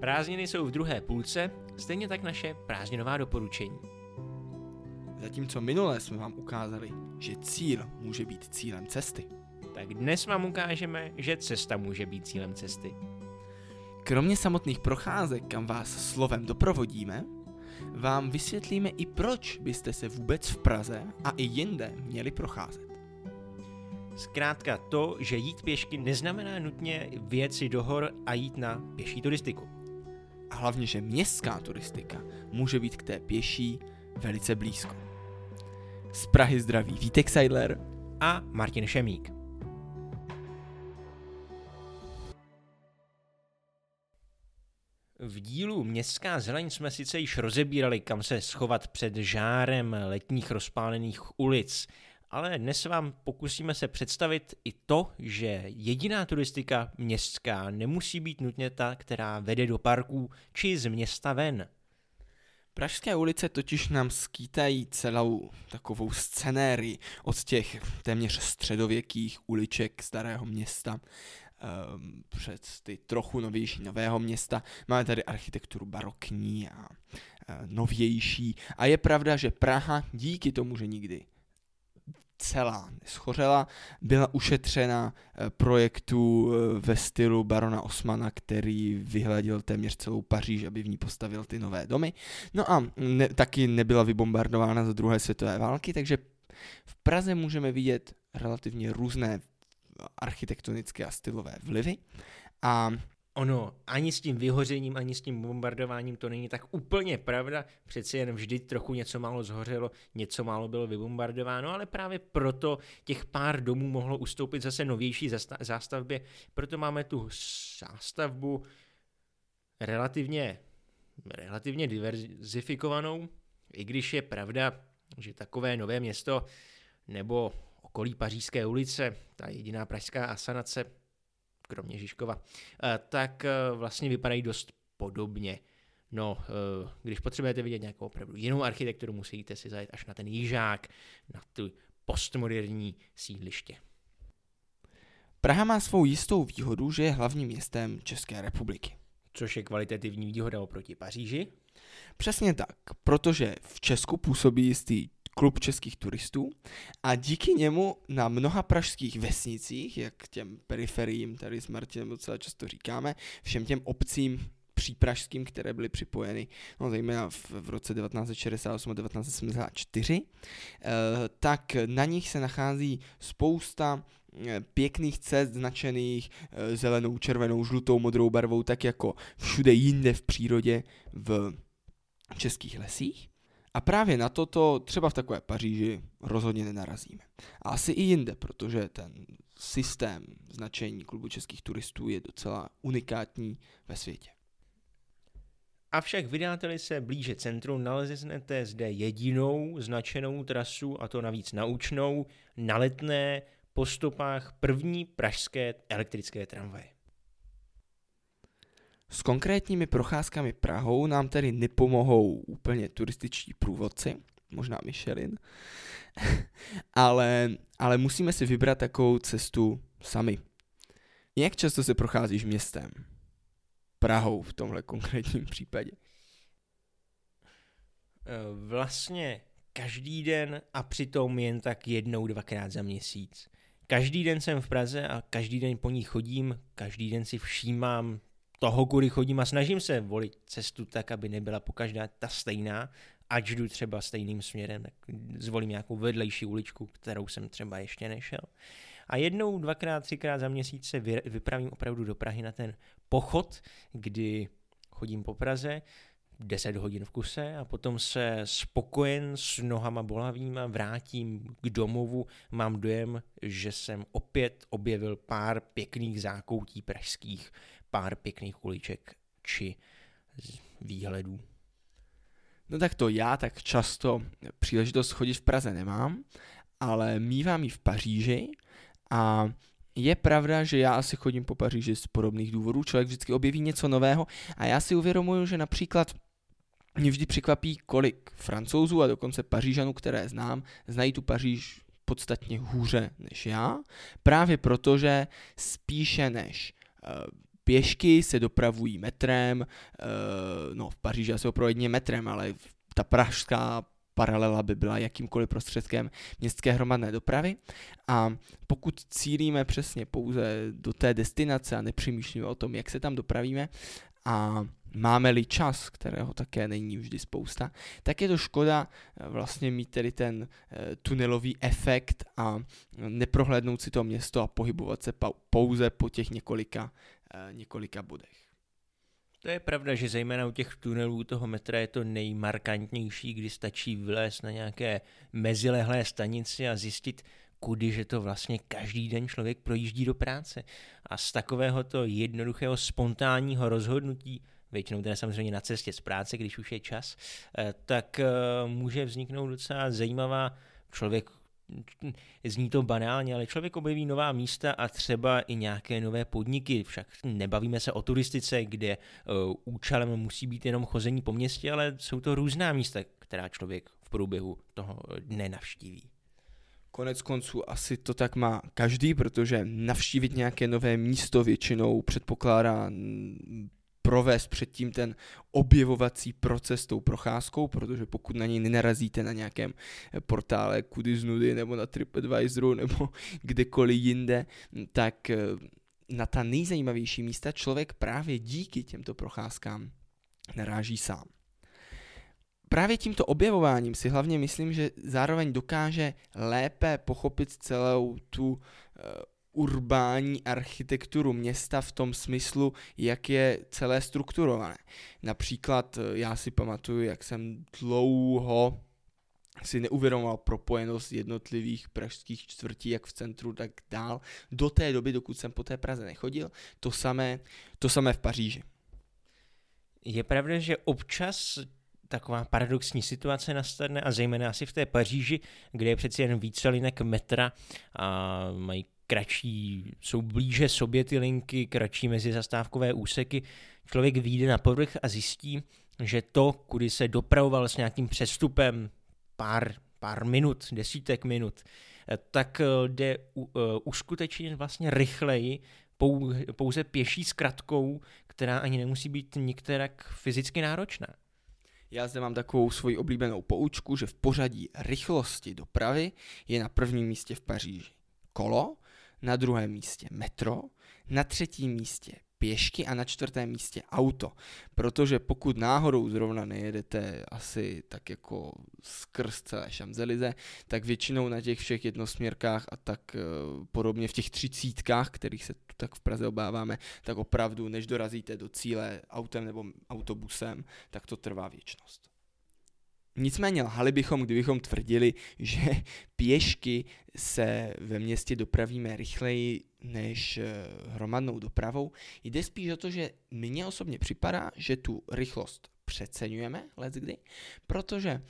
Prázdniny jsou v druhé půlce, stejně tak naše prázdninová doporučení. Zatímco minule jsme vám ukázali, že cíl může být cílem cesty. Tak dnes vám ukážeme, že cesta může být cílem cesty. Kromě samotných procházek, kam vás slovem doprovodíme, vám vysvětlíme i proč byste se vůbec v Praze a i jinde měli procházet. Zkrátka to, že jít pěšky neznamená nutně věci do hor a jít na pěší turistiku. A hlavně, že městská turistika může být k té pěší velice blízko. Z Prahy zdraví Vítek Seidler A Martin Šemík. V dílu Městská zeleň jsme sice již rozebírali, kam se schovat před žárem letních rozpálených ulic, ale dnes vám pokusíme se představit i to, že jediná turistika městská nemusí být nutně ta, která vede do parků či z města ven. Pražské ulice totiž nám skýtají celou takovou scenérii od těch téměř středověkých uliček starého města um, před ty trochu novější nového města. Máme tady architekturu barokní a uh, novější. A je pravda, že Praha díky tomu, že nikdy celá neschořela, byla ušetřena eh, projektu eh, ve stylu barona Osmana, který vyhladil téměř celou Paříž, aby v ní postavil ty nové domy. No a ne, taky nebyla vybombardována za druhé světové války, takže v Praze můžeme vidět relativně různé architektonické a stylové vlivy. A Ono ani s tím vyhořením, ani s tím bombardováním to není tak úplně pravda. Přeci jen vždy trochu něco málo zhořelo, něco málo bylo vybombardováno, ale právě proto těch pár domů mohlo ustoupit zase novější zástavbě. Proto máme tu zástavbu relativně, relativně diverzifikovanou, i když je pravda, že takové nové město nebo okolí Pařížské ulice, ta jediná pražská asanace, kromě Žižkova, eh, tak eh, vlastně vypadají dost podobně. No, eh, když potřebujete vidět nějakou opravdu jinou architekturu, musíte si zajet až na ten jižák, na tu postmoderní sídliště. Praha má svou jistou výhodu, že je hlavním městem České republiky. Což je kvalitativní výhoda oproti Paříži? Přesně tak, protože v Česku působí jistý klub českých turistů a díky němu na mnoha pražských vesnicích, jak těm periferiím, tady s Martinem docela často říkáme, všem těm obcím přípražským, které byly připojeny, no, zejména v, v roce 1968 a 1974, eh, tak na nich se nachází spousta eh, pěkných cest značených eh, zelenou, červenou, žlutou, modrou barvou, tak jako všude jinde v přírodě v českých lesích. A právě na toto třeba v takové Paříži rozhodně nenarazíme. A asi i jinde, protože ten systém značení klubu českých turistů je docela unikátní ve světě. Avšak vydáte se blíže centru, naleznete zde jedinou značenou trasu, a to navíc naučnou, na letné, po stopách první pražské elektrické tramvaje. S konkrétními procházkami Prahou nám tedy nepomohou úplně turističtí průvodci, možná Michelin, ale, ale musíme si vybrat takovou cestu sami. Jak často se procházíš městem? Prahou v tomhle konkrétním případě. Eh, vlastně každý den a přitom jen tak jednou, dvakrát za měsíc. Každý den jsem v Praze a každý den po ní chodím, každý den si všímám toho, kudy chodím a snažím se volit cestu tak, aby nebyla pokaždá ta stejná, ať jdu třeba stejným směrem, tak zvolím nějakou vedlejší uličku, kterou jsem třeba ještě nešel. A jednou, dvakrát, třikrát za měsíc se vypravím opravdu do Prahy na ten pochod, kdy chodím po Praze, 10 hodin v kuse a potom se spokojen s nohama bolavýma vrátím k domovu. Mám dojem, že jsem opět objevil pár pěkných zákoutí pražských pár pěkných uliček či výhledů. No tak to já tak často příležitost chodit v Praze nemám, ale mývám ji v Paříži a je pravda, že já asi chodím po Paříži z podobných důvodů. Člověk vždycky objeví něco nového a já si uvědomuju, že například mě vždy překvapí, kolik francouzů a dokonce pařížanů, které znám, znají tu Paříž podstatně hůře než já, právě protože spíše než uh, pěšky se dopravují metrem, no v Paříži asi opravdu metrem, ale ta pražská paralela by byla jakýmkoliv prostředkem městské hromadné dopravy. A pokud cílíme přesně pouze do té destinace a nepřemýšlíme o tom, jak se tam dopravíme a máme-li čas, kterého také není vždy spousta, tak je to škoda eh, vlastně mít tedy ten eh, tunelový efekt a neprohlédnout si to město a pohybovat se pouze po těch několika, eh, několika bodech. To je pravda, že zejména u těch tunelů toho metra je to nejmarkantnější, kdy stačí vylézt na nějaké mezilehlé stanici a zjistit, kudy, že to vlastně každý den člověk projíždí do práce. A z takového to jednoduchého spontánního rozhodnutí, většinou teda samozřejmě na cestě z práce, když už je čas, eh, tak eh, může vzniknout docela zajímavá člověk zní to banálně, ale člověk objeví nová místa a třeba i nějaké nové podniky. Však nebavíme se o turistice, kde uh, účelem musí být jenom chození po městě, ale jsou to různá místa, která člověk v průběhu toho dne navštíví. Konec konců asi to tak má každý, protože navštívit nějaké nové místo většinou předpokládá provést předtím ten objevovací proces tou procházkou, protože pokud na něj nenarazíte na nějakém portále Kudy z nudy nebo na TripAdvisoru nebo kdekoliv jinde, tak eh, na ta nejzajímavější místa člověk právě díky těmto procházkám naráží sám. Právě tímto objevováním si hlavně myslím, že zároveň dokáže lépe pochopit celou tu eh, urbání architekturu města v tom smyslu, jak je celé strukturované. Například eh, já si pamatuju, jak jsem dlouho si neuvědomoval propojenost jednotlivých pražských čtvrtí, jak v centru, tak dál, do té doby, dokud jsem po té Praze nechodil. To samé, to samé v Paříži. Je pravda, že občas taková paradoxní situace nastane a zejména asi v té Paříži, kde je přeci jen více linek metra a mají kratší, jsou blíže sobě ty linky, kratší mezi zastávkové úseky. Člověk vyjde na povrch a zjistí, že to, kudy se dopravoval s nějakým přestupem pár, pár minut, desítek minut, tak eh, jde uh, uskutečnit vlastně rychleji pouze pěší zkratkou, která ani nemusí být některak fyzicky náročná. Já zde mám takovou svoji oblíbenou poučku, že v pořadí rychlosti dopravy je na prvním místě v Paříži kolo, na druhém místě metro, na třetím místě pěšky a na čtvrtém místě auto. Protože pokud náhodou zrovna nejedete asi tak jako skrz celé Šamzelize, tak většinou na těch všech jednosměrkách a tak uh, podobně v těch třicítkách, kterých se tu tak v Praze obáváme, tak opravdu než dorazíte do cíle autem nebo autobusem, tak to trvá věčnost. Nicméně lhali bychom, kdybychom tvrdili, že pěšky se ve městě dopravíme rychleji než eh, hromadnou dopravou. Jde spíš o to, že mně osobně připadá, že tu rychlost přeceňujeme let kdy, protože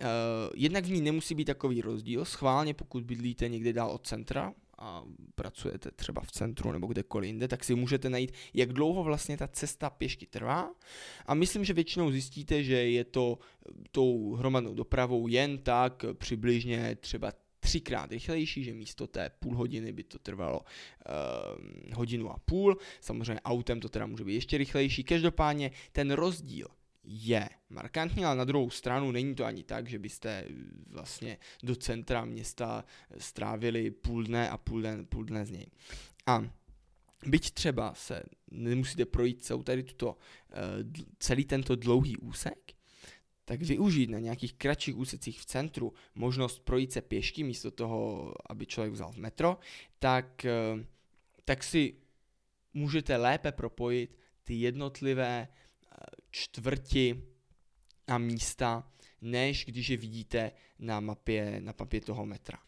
uh, jednak v ní nemusí být takový rozdíl. Schválně, pokud bydlíte někde dál od centra, a pracujete třeba v centru nebo kdekoliv jinde, tak si můžete najít, jak dlouho vlastně ta cesta pěšky trvá. A myslím, že většinou zjistíte, že je to tou hromadnou dopravou jen tak přibližně třeba třikrát rychlejší, že místo té půl hodiny by to trvalo uh, hodinu a půl. Samozřejmě autem to teda může být ještě rychlejší. Každopádně ten rozdíl je markantní, ale na druhou stranu není to ani tak, že byste vlastně do centra města strávili půl dne a půl dne, půl dne z něj. A byť třeba se nemusíte projít celou tady tuto, eh, celý tento dlouhý úsek, tak využít na nějakých kratších úsecích v centru možnost projít se pěšky místo toho, aby člověk vzal metro, tak, eh, tak si můžete lépe propojit ty jednotlivé čtvrti a místa, než když je vidíte na mapě, na mapě toho metra.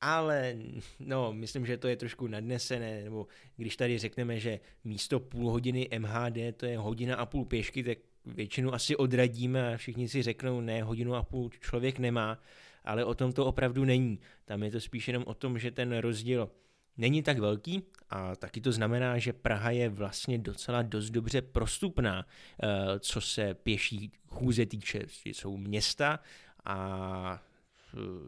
Ale no, myslím, že to je trošku nadnesené, nebo když tady řekneme, že místo půl hodiny MHD to je hodina a půl pěšky, tak většinu asi odradíme a všichni si řeknou, ne, hodinu a půl člověk nemá, ale o tom to opravdu není. Tam je to spíš jenom o tom, že ten rozdíl není tak velký a taky to znamená, že Praha je vlastně docela dost dobře prostupná, eh, co se pěší chůze týče. Jsou města a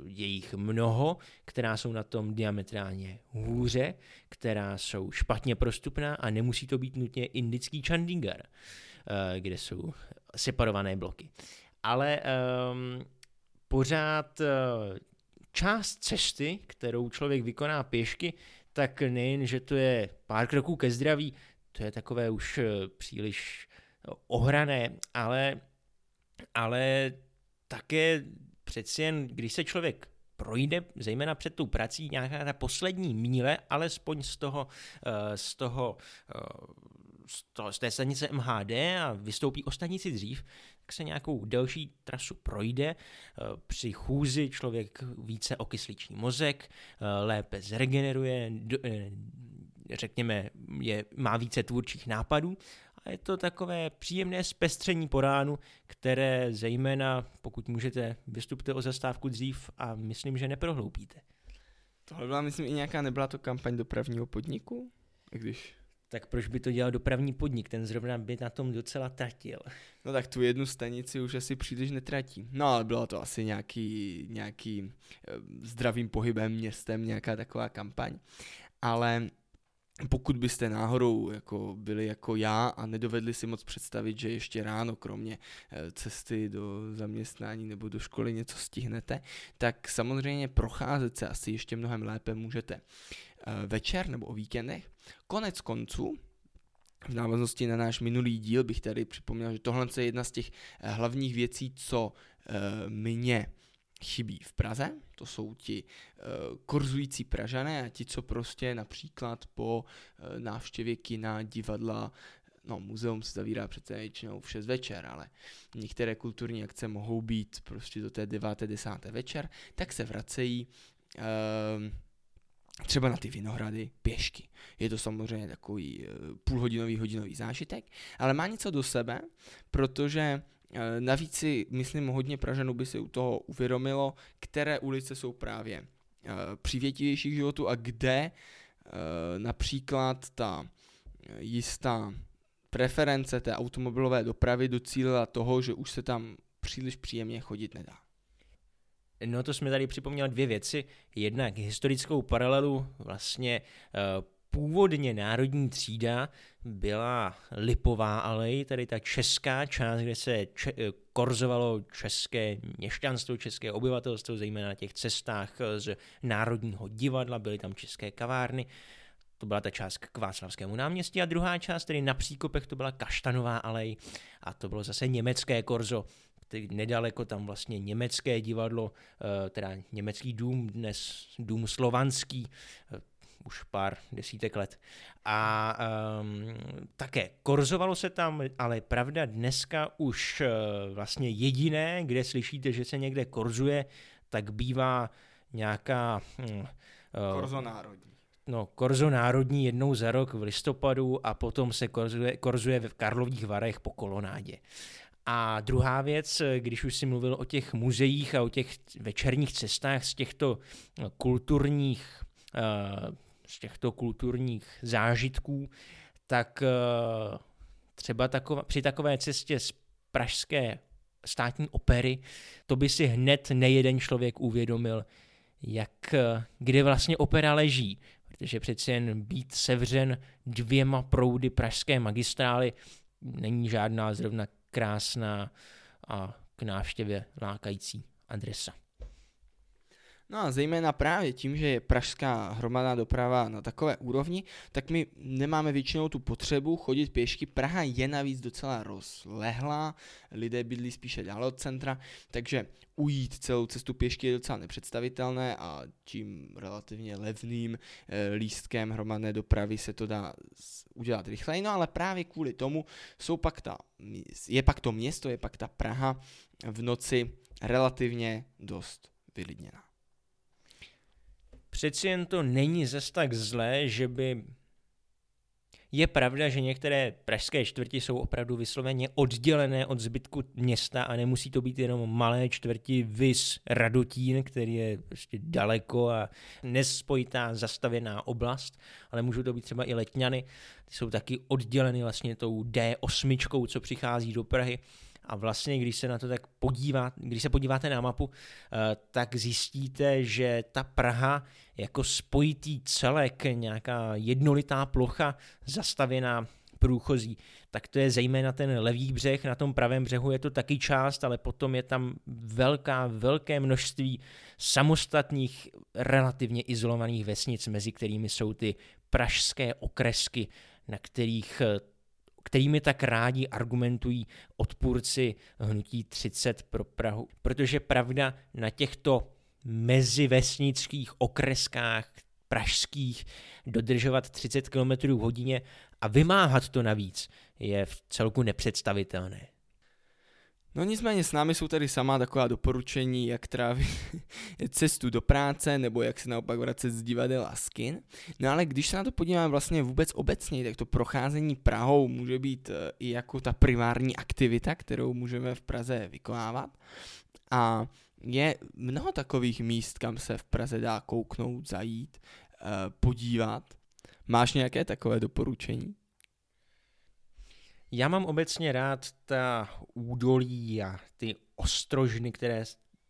je jich mnoho, která jsou na tom diametrálně hůře, která jsou špatně prostupná a nemusí to být nutně indický Chandigarh, eh, kde jsou separované bloky. Ale um, pořád část cesty, kterou člověk vykoná pěšky, tak nejen, že to je pár kroků ke zdraví, to je takové už příliš ohrané, ale, ale také přeci jen, když se člověk projde, zejména před tou prací, nějaká ta poslední míle, alespoň z toho, eh, z toho, eh, z, toho, z té stanice MHD a vystoupí o stanici dřív, tak se nějakou delší trasu projde. Eh, při chůzi člověk více okysličí mozek, lépe zregeneruje, řekněme, je, má více tvůrčích nápadů a je to takové příjemné zpestření po ránu, které zejména, pokud můžete, vystupte o zastávku dřív a myslím, že neprohloupíte. Tohle byla, myslím, i nějaká, nebyla to kampaň dopravního podniku? Když tak proč by to dělal dopravní podnik? Ten zrovna by na tom docela tratil. No tak tu jednu stanici už asi příliš netratí. No ale bylo to asi nějaký, nějaký eh, zdravým pohybem městem, nějaká taková kampaň. Ale pokud byste náhodou jako byli jako já a nedovedli si moc představit, že ještě ráno, kromě eh, cesty do zaměstnání nebo do školy něco stihnete, tak samozřejmě procházet se asi ještě mnohem lépe můžete večer nebo o víkendech. Konec konců, v návaznosti na náš minulý díl bych tady připomněl, že tohle je jedna z těch eh, hlavních věcí, co mě chybí v Praze, to jsou ti korzující Pražané a ti, co prostě například po návštěvě kina, divadla, no muzeum se zavírá přece většinou v 6 večer, ale některé kulturní akce mohou být prostě do té 9. 10. večer, tak se vracejí uh, třeba na ty vinohrady pěšky. Je to samozřejmě takový půlhodinový, hodinový zážitek, ale má něco do sebe, protože Eh, navíc si, myslím, hodně Pražanů by si u toho uvědomilo, které ulice jsou právě eh, přívětivější k životu a kde eh, například ta jistá preference té automobilové dopravy docílila toho, že už se tam příliš příjemně chodit nedá. No to jsme tady připomněli dvě věci. Jednak historickou paralelu vlastně původně národní třída byla Lipová alej, tady ta česká část, kde se če- korzovalo české měšťanstvo, české obyvatelstvo, zejména na těch cestách z Národního divadla, byly tam české kavárny. To byla ta část k Václavskému náměstí a druhá část, tedy na Příkopech, to byla Kaštanová alej a to bylo zase německé korzo, nedaleko tam vlastně německé divadlo, eh, teda německý dům, dnes dům slovanský, eh, už pár desítek let. A um, také korzovalo se tam, ale pravda dneska už uh, vlastně jediné, kde slyšíte, že se někde korzuje, tak bývá nějaká... Uh, Korzo národní. No, Korzo národní jednou za rok v listopadu a potom se korzuje, korzuje v Karlových Varech po kolonádě. A druhá věc, když už si mluvil o těch muzeích a o těch večerních cestách z těchto kulturních uh, z těchto kulturních zážitků, tak eh, třeba takova, při takové cestě z pražské státní opery, to by si hned nejeden člověk uvědomil, jak, eh, kde vlastně opera leží. Protože přeci jen být sevřen dvěma proudy pražské magistrály není žádná zrovna krásná a k návštěvě lákající adresa. No a zejména právě tím, že je pražská hromadná doprava na takové úrovni, tak my nemáme většinou tu potřebu chodit pěšky. Praha je navíc docela rozlehlá, lidé bydlí spíše dál od centra, takže ujít celou cestu pěšky je docela nepředstavitelné a tím relativně levným e, lístkem hromadné dopravy se to dá udělat rychleji. No ale právě kvůli tomu jsou pak ta, je pak to město, je pak ta Praha v noci relativně dost vylidněná přeci jen to není zas tak zlé, že by... Je pravda, že některé pražské čtvrti jsou opravdu vysloveně oddělené od zbytku města a nemusí to být jenom malé čtvrti Vys Radotín, který je prostě daleko a nespojitá zastavěná oblast, ale můžou to být třeba i Letňany, ty jsou taky odděleny vlastně tou D8, co přichází do Prahy. A vlastně, když se na to tak podívá, když se podíváte na mapu, eh, tak zjistíte, že ta Praha jako spojitý celek, nějaká jednolitá plocha zastavěná průchozí, tak to je zejména ten levý břeh, na tom pravém břehu je to taky část, ale potom je tam velká, velké množství samostatných, relativně izolovaných vesnic, mezi kterými jsou ty pražské okresky, na kterých kterými tak rádi argumentují odpůrci hnutí 30 pro Prahu. Protože pravda na těchto mezivesnických okreskách pražských dodržovat 30 km v hodině a vymáhat to navíc je v celku nepředstavitelné. No nicméně s námi jsou tady sama taková doporučení, jak trávit cestu do práce, nebo jak se naopak vracet z divadel a skin. No ale když se na to podíváme vlastně vůbec obecně, tak to procházení Prahou může být eh, i jako ta primární aktivita, kterou můžeme v Praze vykonávat. A je mnoho takových míst, kam se v Praze dá kouknout, zajít, eh, podívat. Máš nějaké takové doporučení? Já mám obecně rád ta údolí a ty ostrožny, které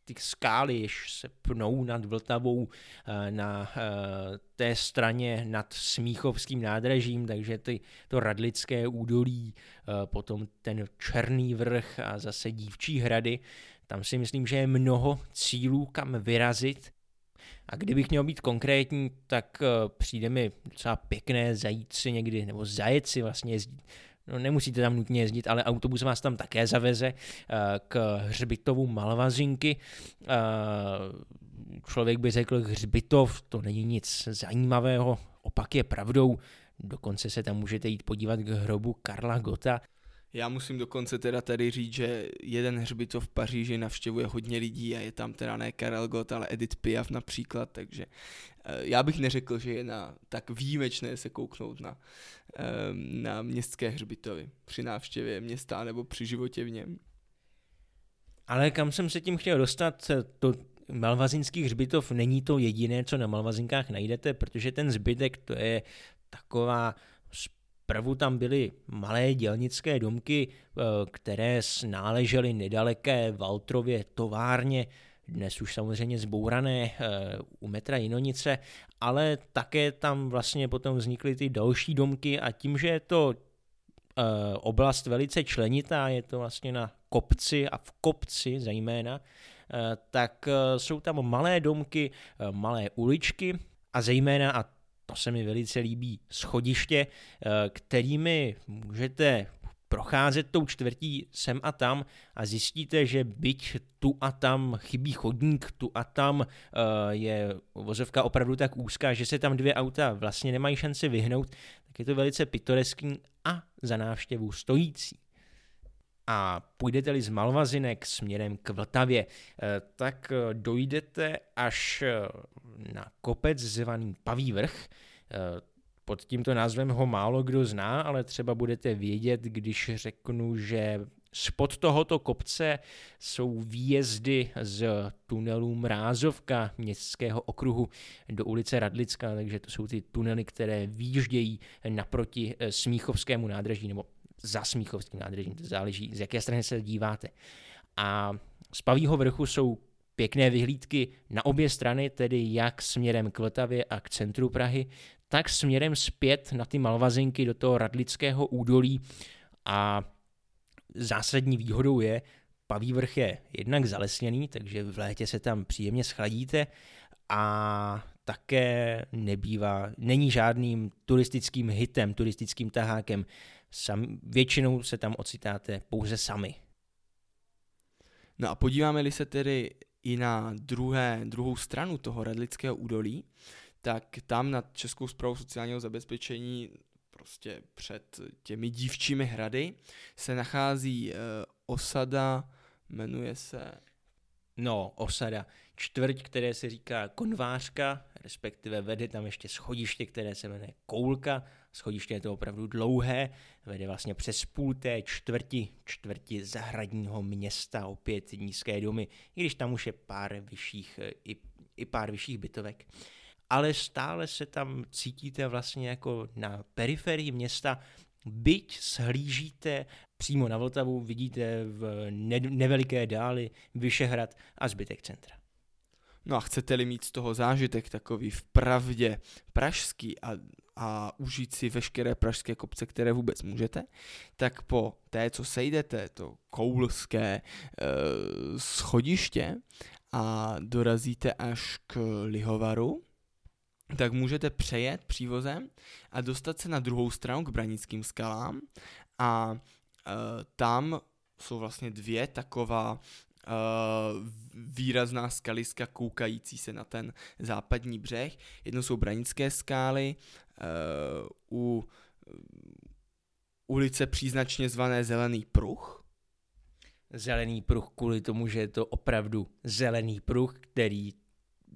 ty skály, jež se pnou nad Vltavou eh, na eh, té straně nad Smíchovským nádražím, takže ty, to Radlické údolí, potom ten Černý vrch a zase Dívčí hrady, tam si myslím, že je mnoho cílů, kam vyrazit. A kdybych měl být konkrétní, tak přijde mi docela pěkné zajít si někdy, nebo zajet si vlastně jezdit No, nemusíte tam nutně jezdit, ale autobus vás tam také zaveze eh, k hřbitovu Malvazinky. Eh, člověk by řekl hřbitov, to není nic zajímavého, opak je pravdou. Dokonce se tam můžete jít podívat k hrobu Karla Gota. Já musím dokonce teda tady říct, že jeden hřbitov v Paříži navštěvuje hodně lidí a je tam teda ne Karel Gott, ale Edith Piaf například, takže eh, já bych neřekl, že je na tak výjimečné se kouknout na, ehm, na městské hřbitovy při návštěvě města nebo při životě v něm. Ale kam jsem se tím chtěl dostat, to Malvazinský hřbitov není to jediné, co na Malvazinkách najdete, protože ten zbytek to je taková Zprvu tam byly malé dělnické domky, eh, které náležely nedaleké Valtrově továrně, dnes už samozřejmě zbourané eh, u metra Jinonice, ale také tam vlastně potom vznikly ty další domky a tím, že je to eh, oblast velice členitá, je to vlastně na kopci a v kopci zejména, tak jsou tam malé domky, malé uličky a zejména, a to se mi velice líbí, schodiště, eh, kterými můžete procházet tou čtvrtí sem a tam a zjistíte, že byť tu a tam chybí chodník, tu a tam eh, je vozovka opravdu tak úzká, že se tam dvě auta vlastně nemají šanci vyhnout, tak je to velice pitoreský a za návštěvu stojící. A půjdete-li z Malvazinek směrem k Vltavě, eh, tak dojdete až na kopec zvaný Paví vrch. Eh, pod tímto názvem ho málo kdo zná, ale třeba budete vědět, když řeknu, že spod tohoto kopce jsou výjezdy z tunelu Mrázovka městského okruhu do ulice Radlická, takže to jsou ty tunely, které výjíždějí naproti eh, Smíchovskému nádraží, nebo za Smíchovským nádražím, to záleží, z jaké strany se díváte. A z Pavího vrchu jsou pěkné vyhlídky na obě strany, tedy jak směrem k Vltavě a k centru Prahy, tak směrem zpět na ty Malvazinky do toho Radlického údolí a zásadní výhodou je, Paví vrch je jednak zalesněný, takže v létě se tam příjemně schladíte a také nebývá, není žádným turistickým hitem, turistickým tahákem. Sam, většinou se tam ocitáte pouze sami. No a podíváme-li se tedy i na druhé, druhou stranu toho Redlického údolí, tak tam nad Českou zprávou sociálního zabezpečení prostě před těmi dívčími hrady se nachází e, osada, jmenuje se... No, osada. Čtvrť, které se říká Konvářka, respektive vede tam ještě schodiště, které se jmenuje Koulka. Schodiště je to opravdu dlouhé, vede vlastně přes půl té čtvrti, čtvrti zahradního města, opět nízké domy, i když tam už je pár vyšších, i, i pár vyšších bytovek. Ale stále se tam cítíte vlastně jako na periferii města, byť shlížíte přímo na Vltavu, vidíte v neveliké dáli Vyšehrad a zbytek centra. No a chcete-li mít z toho zážitek takový v pravdě pražský a, a užít si veškeré pražské kopce, které vůbec můžete, tak po té, co sejdete, to koulské e, schodiště a dorazíte až k Lihovaru, tak můžete přejet přívozem a dostat se na druhou stranu k Branickým skalám a e, tam jsou vlastně dvě taková Uh, výrazná skaliska koukající se na ten západní břeh. Jedno jsou Branické skály, u ulice příznačně zvané Zelený pruh. Zelený pruh kvůli tomu, že je to opravdu zelený pruh, který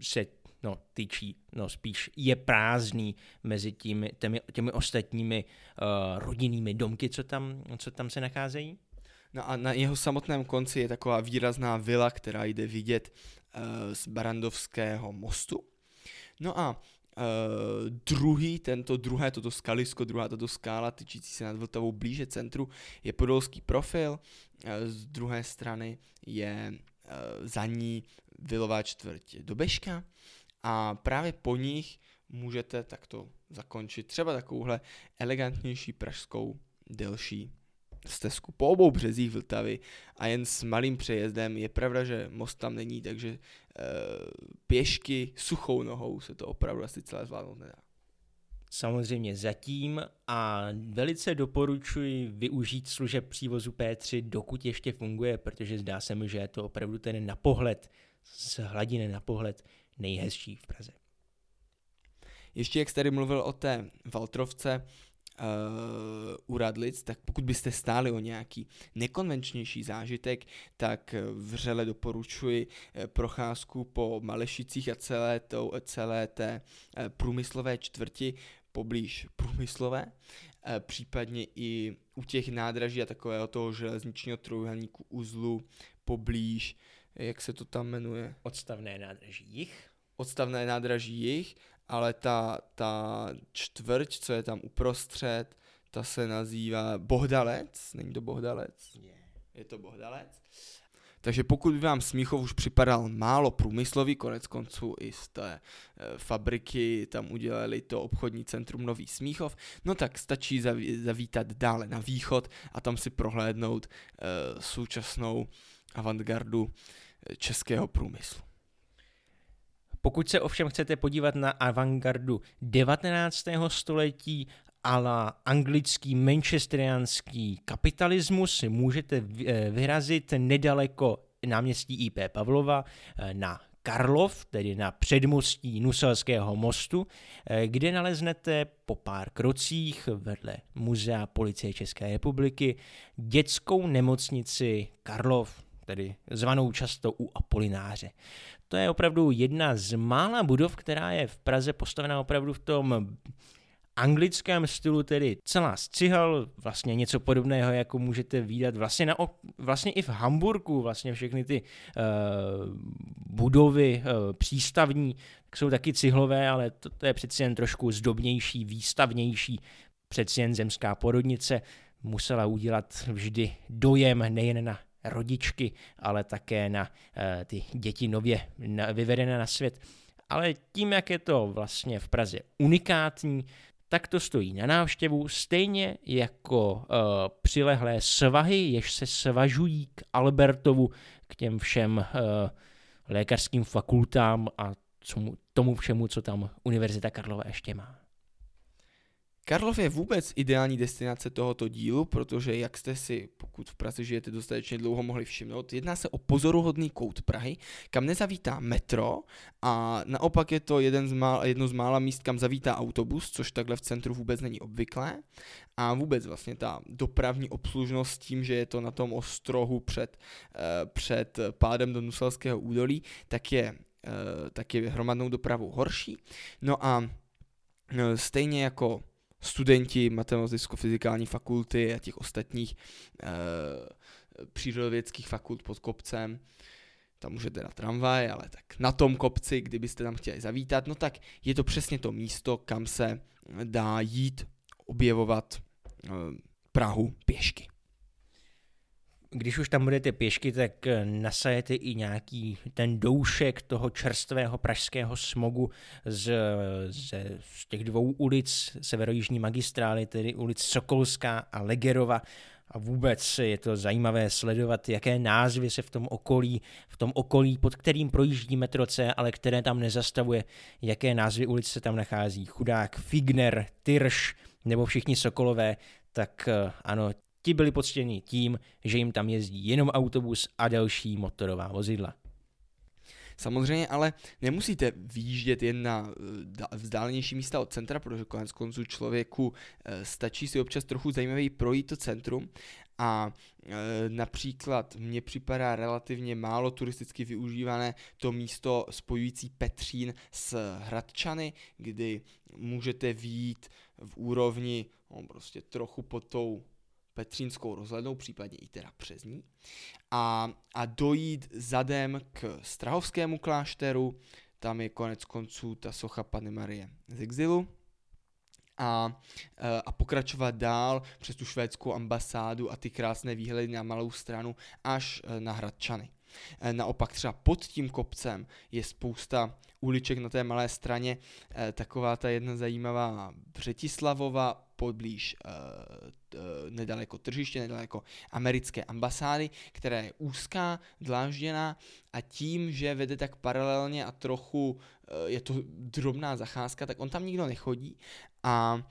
se no, tyčí, no spíš je prázdný mezi těmi, těmi, těmi ostatními uh, rodinnými domky, co tam, co tam se nacházejí. No a na jeho samotném konci je taková výrazná vila, která jde vidět uh, z Barandovského mostu. No a Uh, druhý, tento druhé, toto skalisko, druhá tato skála tyčící se nad Vltavou blíže centru je podolský profil, uh, z druhé strany je uh, za ní vilová čtvrť Dobeška. A právě po nich můžete takto zakončit třeba takovouhle elegantnější pražskou delší stezku po obou březích Vltavy a jen s malým přejezdem. Je pravda, že most tam není, takže e, pěšky suchou nohou se to opravdu asi celé zvládnout nedá. Samozřejmě zatím a velice doporučuji využít služeb přívozu P3, dokud ještě funguje, protože zdá se mi, že je to opravdu ten na pohled, z hladiny na pohled nejhezčí v Praze. Ještě jak jste tady mluvil o té Valtrovce, u Radlic, tak pokud byste stáli o nějaký nekonvenčnější zážitek, tak vřele doporučuji eh, procházku po Malešicích a celé, to, celé té průmyslové čtvrti poblíž průmyslové, případně i u těch nádraží a takového toho železničního trojuhelníku uzlu poblíž, jak se to tam jmenuje? Odstavné nádraží jich. Odstavné nádraží jich ale ta, ta čtvrť, co je tam uprostřed, ta se nazývá Bohdalec, není to Bohdalec? Yeah. Je to Bohdalec. Takže pokud by vám Smíchov už připadal málo průmyslový, konec konců i z té e, fabriky tam udělali to obchodní centrum Nový Smíchov, no tak stačí zaví, zavítat dále na východ a tam si prohlédnout e, současnou avantgardu eh, českého průmyslu. Pokud se ovšem chcete podívat na avantgardu 19. století la anglický manchesteriánský kapitalismus, můžete eh, vyrazit nedaleko náměstí IP Pavlova eh, na Karlov, tedy na předmostí Nuselského mostu, eh, kde naleznete po pár krocích vedle Muzea policie České republiky dětskou nemocnici Karlov, tedy zvanou často u Apolináře. To je opravdu jedna z mála budov, která je v Praze postavená opravdu v tom anglickém stylu, tedy celá z cihel, vlastně něco podobného, jako můžete výdat vlastně, na, vlastně i v Hamburgu, vlastně všechny ty uh, budovy uh, přístavní jsou taky cihlové, ale to, to je přeci jen trošku zdobnější, výstavnější, přeci jen zemská porodnice musela udělat vždy dojem nejen na rodičky, ale také na uh, ty děti nově vyvedené na svět. Ale tím, jak je to vlastně v Praze unikátní, tak to stojí na návštěvu, stejně jako uh, přilehlé svahy, jež se svažují k Albertovu, k těm všem uh, lékařským fakultám a tomu všemu, co tam Univerzita Karlova ještě má. Karlov je vůbec ideální destinace tohoto dílu, protože jak jste si, pokud v Praze žijete dostatečně dlouho, mohli všimnout, jedná se o pozoruhodný kout Prahy, kam nezavítá metro a naopak je to jeden z mála, jedno z mála míst, kam zavítá autobus, což takhle v centru vůbec není obvyklé. A vůbec vlastně ta dopravní obslužnost tím, že je to na tom ostrohu před, uh, před pádem do Nuselského údolí, tak je, uh, tak je hromadnou dopravou horší. No a uh, stejně jako studenti matematicko-fyzikální fakulty a těch ostatních e, přírodovědských fakult pod kopcem, tam můžete na tramvaj, ale tak na tom kopci, kdybyste tam chtěli zavítat, no tak je to přesně to místo, kam se dá jít objevovat Prahu pěšky. Když už tam budete pěšky, tak eh, nasajete i nějaký ten doušek toho čerstvého pražského smogu z, z, z těch dvou ulic severojižní magistrály, tedy ulic Sokolská a Legerova. A vůbec je to zajímavé sledovat, jaké názvy se v tom okolí, v tom okolí, pod kterým projíždí metro C, ale které tam nezastavuje, jaké názvy ulic se tam nachází. Chudák, Figner, Tyrš nebo všichni Sokolové, tak eh, ano, ti byli poctěni tím, že jim tam jezdí jenom autobus a další motorová vozidla. Samozřejmě ale nemusíte výjíždět jen na eh, vzdálenější místa od centra, protože konec konců člověku eh, stačí si občas trochu zajímavý projít to centrum a e, například mně připadá relativně málo turisticky využívané to místo spojující Petřín s Hradčany, kdy můžete výjít v úrovni no, prostě trochu pod tou Petřínskou rozhlednou, případně i teda přes ní, a, a dojít zadem k Strahovskému klášteru, tam je konec konců ta socha Panny Marie z exilu, a, e, a pokračovat dál přes tu švédskou ambasádu a ty krásné výhledy na malou stranu až e, na Hradčany. E, naopak třeba pod tím kopcem je spousta uliček na té malé straně, taková ta jedna zajímavá Břetislavova, podblíž uh, nedaleko tržiště, nedaleko americké ambasády, která je úzká, dlážděná a tím, že vede tak paralelně a trochu je to drobná zacházka, tak on tam nikdo nechodí a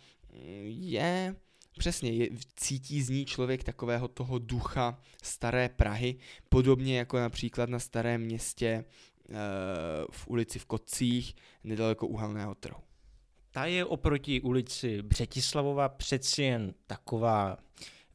je Přesně, je, cítí z ní člověk takového toho ducha staré Prahy, podobně jako například na starém městě e, v ulici v Kocích, nedaleko uhelného trhu. Ta je oproti ulici Břetislavova přeci jen taková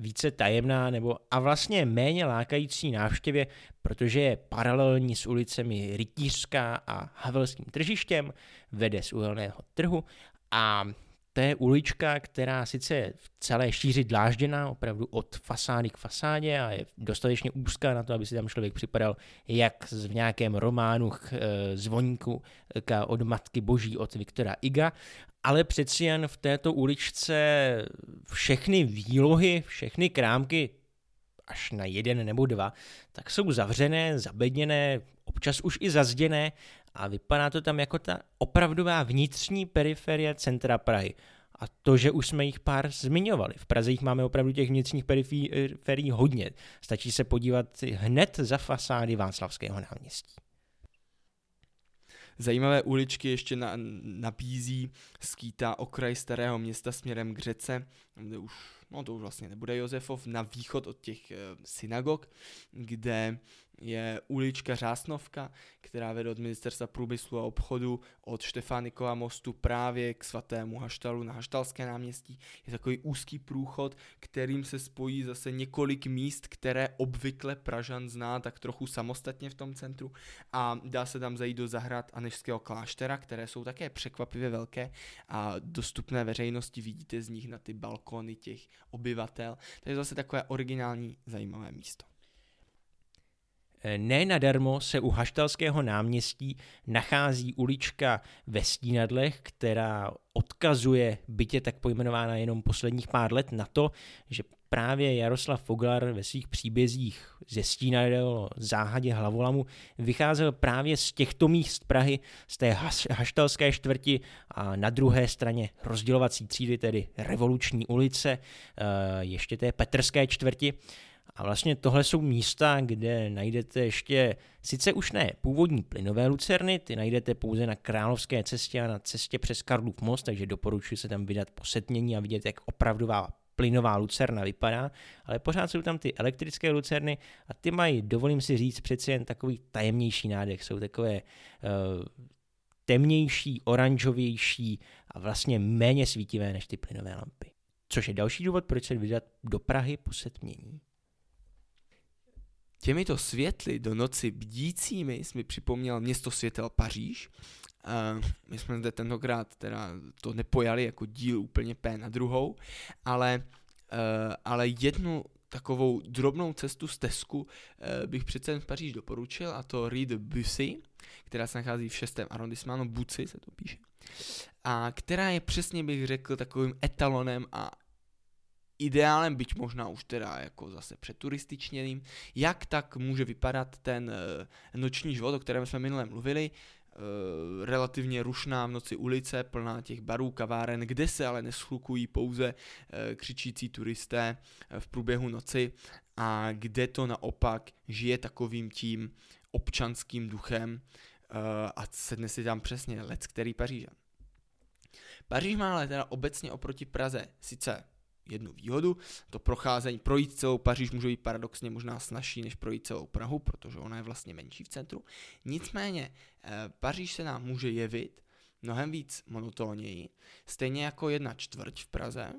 více tajemná nebo a vlastně méně lákající návštěvě, protože je paralelní s ulicemi Rytířská a Havelským tržištěm, vede z uhelného trhu a to je ulička, která sice je v celé šíři dlážděná, opravdu od fasády k fasádě a je dostatečně úzká na to, aby si tam člověk připadal jak v nějakém románu eh, zvoníku od Matky Boží od Viktora Iga, ale přeci jen v této uličce všechny výlohy, všechny krámky, až na jeden nebo dva, tak jsou zavřené, zabedněné, občas už i zazděné a vypadá to tam jako ta opravdová vnitřní periferie centra Prahy. A to, že už jsme jich pár zmiňovali. V Praze jich máme opravdu těch vnitřních periferií hodně. Stačí se podívat hned za fasády Václavského náměstí. Zajímavé uličky ještě na, nabízí skýtá okraj starého města směrem k řece, kde už, no to už vlastně nebude Josefov, na východ od těch e, synagog, kde je ulička Řásnovka, která vede od ministerstva průmyslu a obchodu od Štefánikova mostu právě k svatému Haštalu na Haštalské náměstí. Je takový úzký průchod, kterým se spojí zase několik míst, které obvykle Pražan zná tak trochu samostatně v tom centru a dá se tam zajít do zahrad Anežského kláštera, které jsou také překvapivě velké a dostupné veřejnosti, vidíte z nich na ty balkony těch obyvatel. To je zase takové originální zajímavé místo. Ne nadarmo se u Haštalského náměstí nachází ulička ve Stínadlech, která odkazuje, bytě tak pojmenována jenom posledních pár let, na to, že právě Jaroslav Foglar ve svých příbězích ze Stínadel, záhadě hlavolamu, vycházel právě z těchto míst Prahy, z té haštalské čtvrti a na druhé straně rozdělovací třídy, tedy revoluční ulice, eh, ještě té petrské čtvrti. A vlastně tohle jsou místa, kde najdete ještě, sice už ne původní plynové lucerny, ty najdete pouze na Královské cestě a na cestě přes Karlův most, takže doporučuji se tam vydat po setmění a vidět, jak opravdová plynová lucerna vypadá, ale pořád jsou tam ty elektrické lucerny a ty mají, dovolím si říct, přeci jen takový tajemnější nádech, jsou takové uh, temnější, oranžovější a vlastně méně svítivé než ty plynové lampy. Což je další důvod, proč se vydat do Prahy po setmění. Těmito světly do noci bdícími jsme připomněl město světel Paříž. Uh, my jsme zde tentokrát teda to nepojali jako díl úplně P na druhou, ale, uh, ale jednu takovou drobnou cestu z Tesku uh, bych přece v Paříž doporučil a to Rue Bussy, která se nachází v 6. arrondissementu, Buci se to píše, a která je přesně bych řekl takovým etalonem a ideálem, byť možná už teda jako zase přeturističněným, jak tak může vypadat ten e, noční život, o kterém jsme minule mluvili, e, relativně rušná v noci ulice, plná těch barů, kaváren, kde se ale neschlukují pouze e, křičící turisté v průběhu noci a kde to naopak žije takovým tím občanským duchem a sedne si tam přesně lec který Pařížan. Paříž má ale teda obecně oproti Praze sice jednu výhodu, to procházení, projít celou Paříž může být paradoxně možná snažší, než projít celou Prahu, protože ona je vlastně menší v centru. Nicméně eh, Paříž se nám může jevit mnohem víc monotóněji, stejně jako jedna čtvrť v Praze.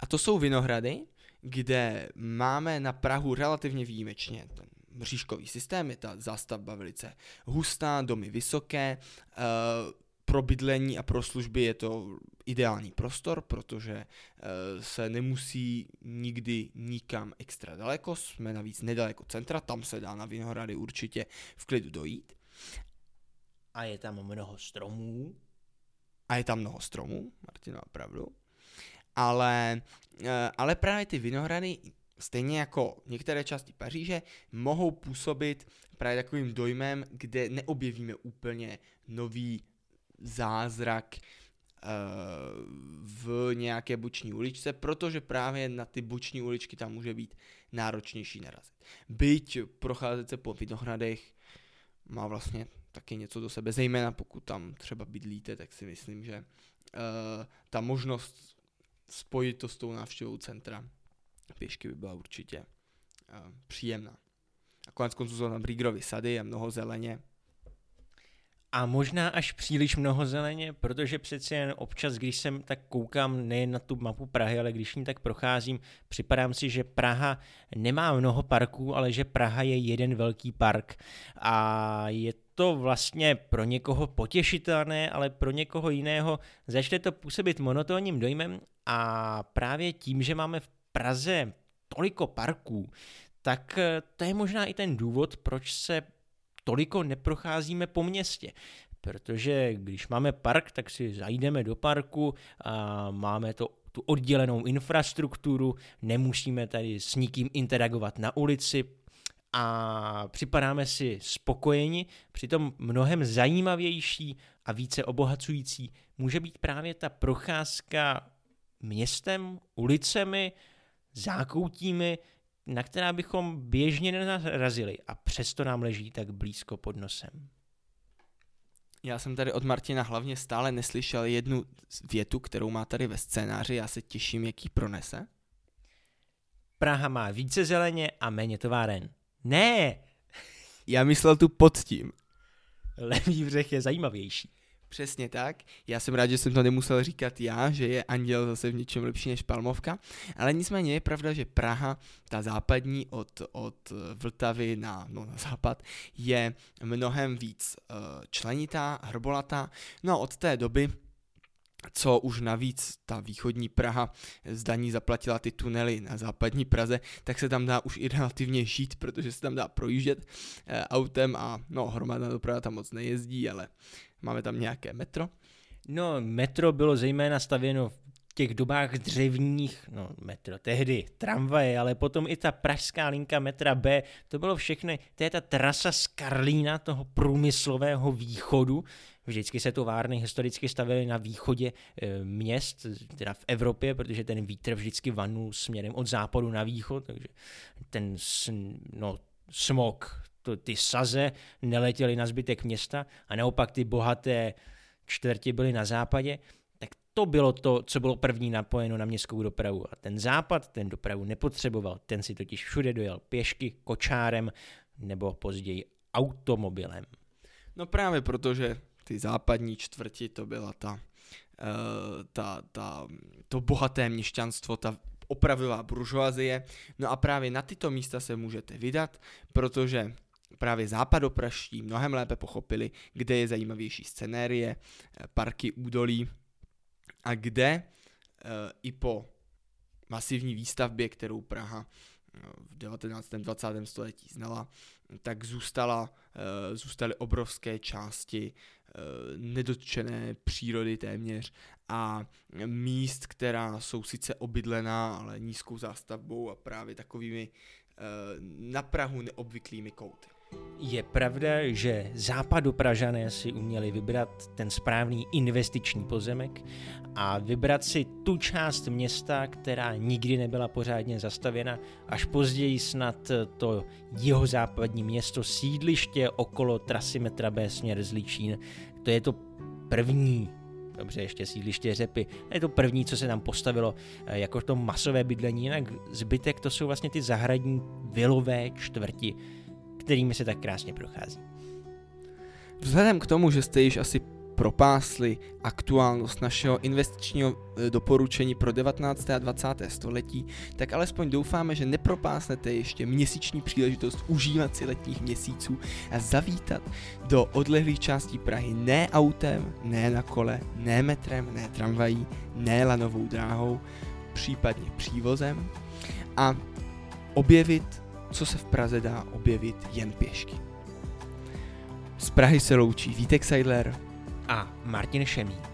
A to jsou Vinohrady, kde máme na Prahu relativně výjimečně ten mřížkový systém, je ta zástavba velice hustá, domy vysoké, eh, pro bydlení a pro služby je to ideální prostor, protože eh, se nemusí nikdy nikam extra daleko, jsme navíc nedaleko centra, tam se dá na Vinohrady určitě v klidu dojít. A je tam mnoho stromů. A je tam mnoho stromů, Martin má pravdu. Ale, eh, ale právě ty Vinohrady, stejně jako některé části Paříže, mohou působit právě takovým dojmem, kde neobjevíme úplně nový zázrak uh, v nějaké boční uličce, protože právě na ty boční uličky tam může být náročnější narazit. Byť procházet se po Vinohradech má vlastně taky něco do sebe, zejména pokud tam třeba bydlíte, tak si myslím, že uh, ta možnost spojit to s tou návštěvou centra pěšky by byla určitě uh, příjemná. A konec konců jsou tam Brigrovy sady a mnoho zeleně, a možná až příliš mnoho zeleně, protože přeci jen občas, když jsem tak koukám nejen na tu mapu Prahy, ale když ní tak procházím, připadám si, že Praha nemá mnoho parků, ale že Praha je jeden velký park. A je to vlastně pro někoho potěšitelné, ale pro někoho jiného začne to působit monotónním dojmem a právě tím, že máme v Praze toliko parků, tak to je možná i ten důvod, proč se toliko neprocházíme po městě. Protože když máme park, tak si zajdeme do parku a máme to tu oddělenou infrastrukturu, nemusíme tady s nikým interagovat na ulici a připadáme si spokojeni, přitom mnohem zajímavější a více obohacující může být právě ta procházka městem, ulicemi, zákoutími, na která bychom běžně nenarazili a přesto nám leží tak blízko pod nosem. Já jsem tady od Martina hlavně stále neslyšel jednu větu, kterou má tady ve scénáři, já se těším, jaký pronese. Praha má více zeleně a méně továren. Ne! Já myslel tu pod tím. Levý břeh je zajímavější. Přesně tak. Já jsem rád, že jsem to nemusel říkat já, že je Anděl zase v něčem lepší než Palmovka. Ale nicméně je pravda, že Praha, ta západní od, od Vltavy na, no, na západ, je mnohem víc uh, členitá, hrbolatá. No a od té doby co už navíc ta východní Praha z daní zaplatila ty tunely na západní Praze, tak se tam dá už i relativně žít, protože se tam dá projíždět e, autem a no hromadná doprava tam moc nejezdí, ale Máme tam nějaké metro? No, metro bylo zejména stavěno v těch dobách dřevních, no metro, tehdy tramvaje, ale potom i ta pražská linka metra B, to bylo všechny, to je ta trasa z Karlína, toho průmyslového východu, vždycky se továrny historicky stavily na východě e, měst, teda v Evropě, protože ten vítr vždycky vanul směrem od západu na východ, takže ten no, smog, to, ty saze neletěly na zbytek města a naopak ty bohaté čtvrti byly na západě, tak to bylo to, co bylo první napojeno na městskou dopravu. A ten západ ten dopravu nepotřeboval, ten si totiž všude dojel pěšky, kočárem nebo později automobilem. No právě protože ty západní čtvrti to byla ta, uh, ta, ta, to bohaté měšťanstvo, ta opravivá buržoazie. No a právě na tyto místa se můžete vydat, protože právě západopraští mnohem lépe pochopili, kde je zajímavější scenérie, eh, parky údolí a kde e, i po masivní výstavbě, kterou Praha v 19. 20. století znala, tak zůstala, zůstaly obrovské části nedotčené přírody téměř a míst, která jsou sice obydlená, ale nízkou zástavbou a právě takovými na Prahu neobvyklými kouty. Je pravda, že západopražané si uměli vybrat ten správný investiční pozemek a vybrat si tu část města, která nikdy nebyla pořádně zastavěna, až později snad to jihozápadní město sídliště okolo trasy metra B směr Zličín. To je to první dobře, ještě sídliště řepy. Je to první, co se tam postavilo eh, jako to masové bydlení, jinak zbytek to jsou vlastně ty zahradní vilové čtvrti, kterými se tak krásně prochází. Vzhledem k tomu, že jste již asi propásli aktuálnost našeho investičního e, doporučení pro 19. a 20. století, tak alespoň doufáme, že nepropásnete ještě měsíční příležitost užívat si letních měsíců a zavítat do odlehlých částí Prahy ne autem, ne na kole, ne metrem, ne tramvají, ne lanovou dráhou, případně přívozem a objevit, co se v Praze dá objevit jen pěšky. Z Prahy se loučí Vítek Seidler a Martin Šemík.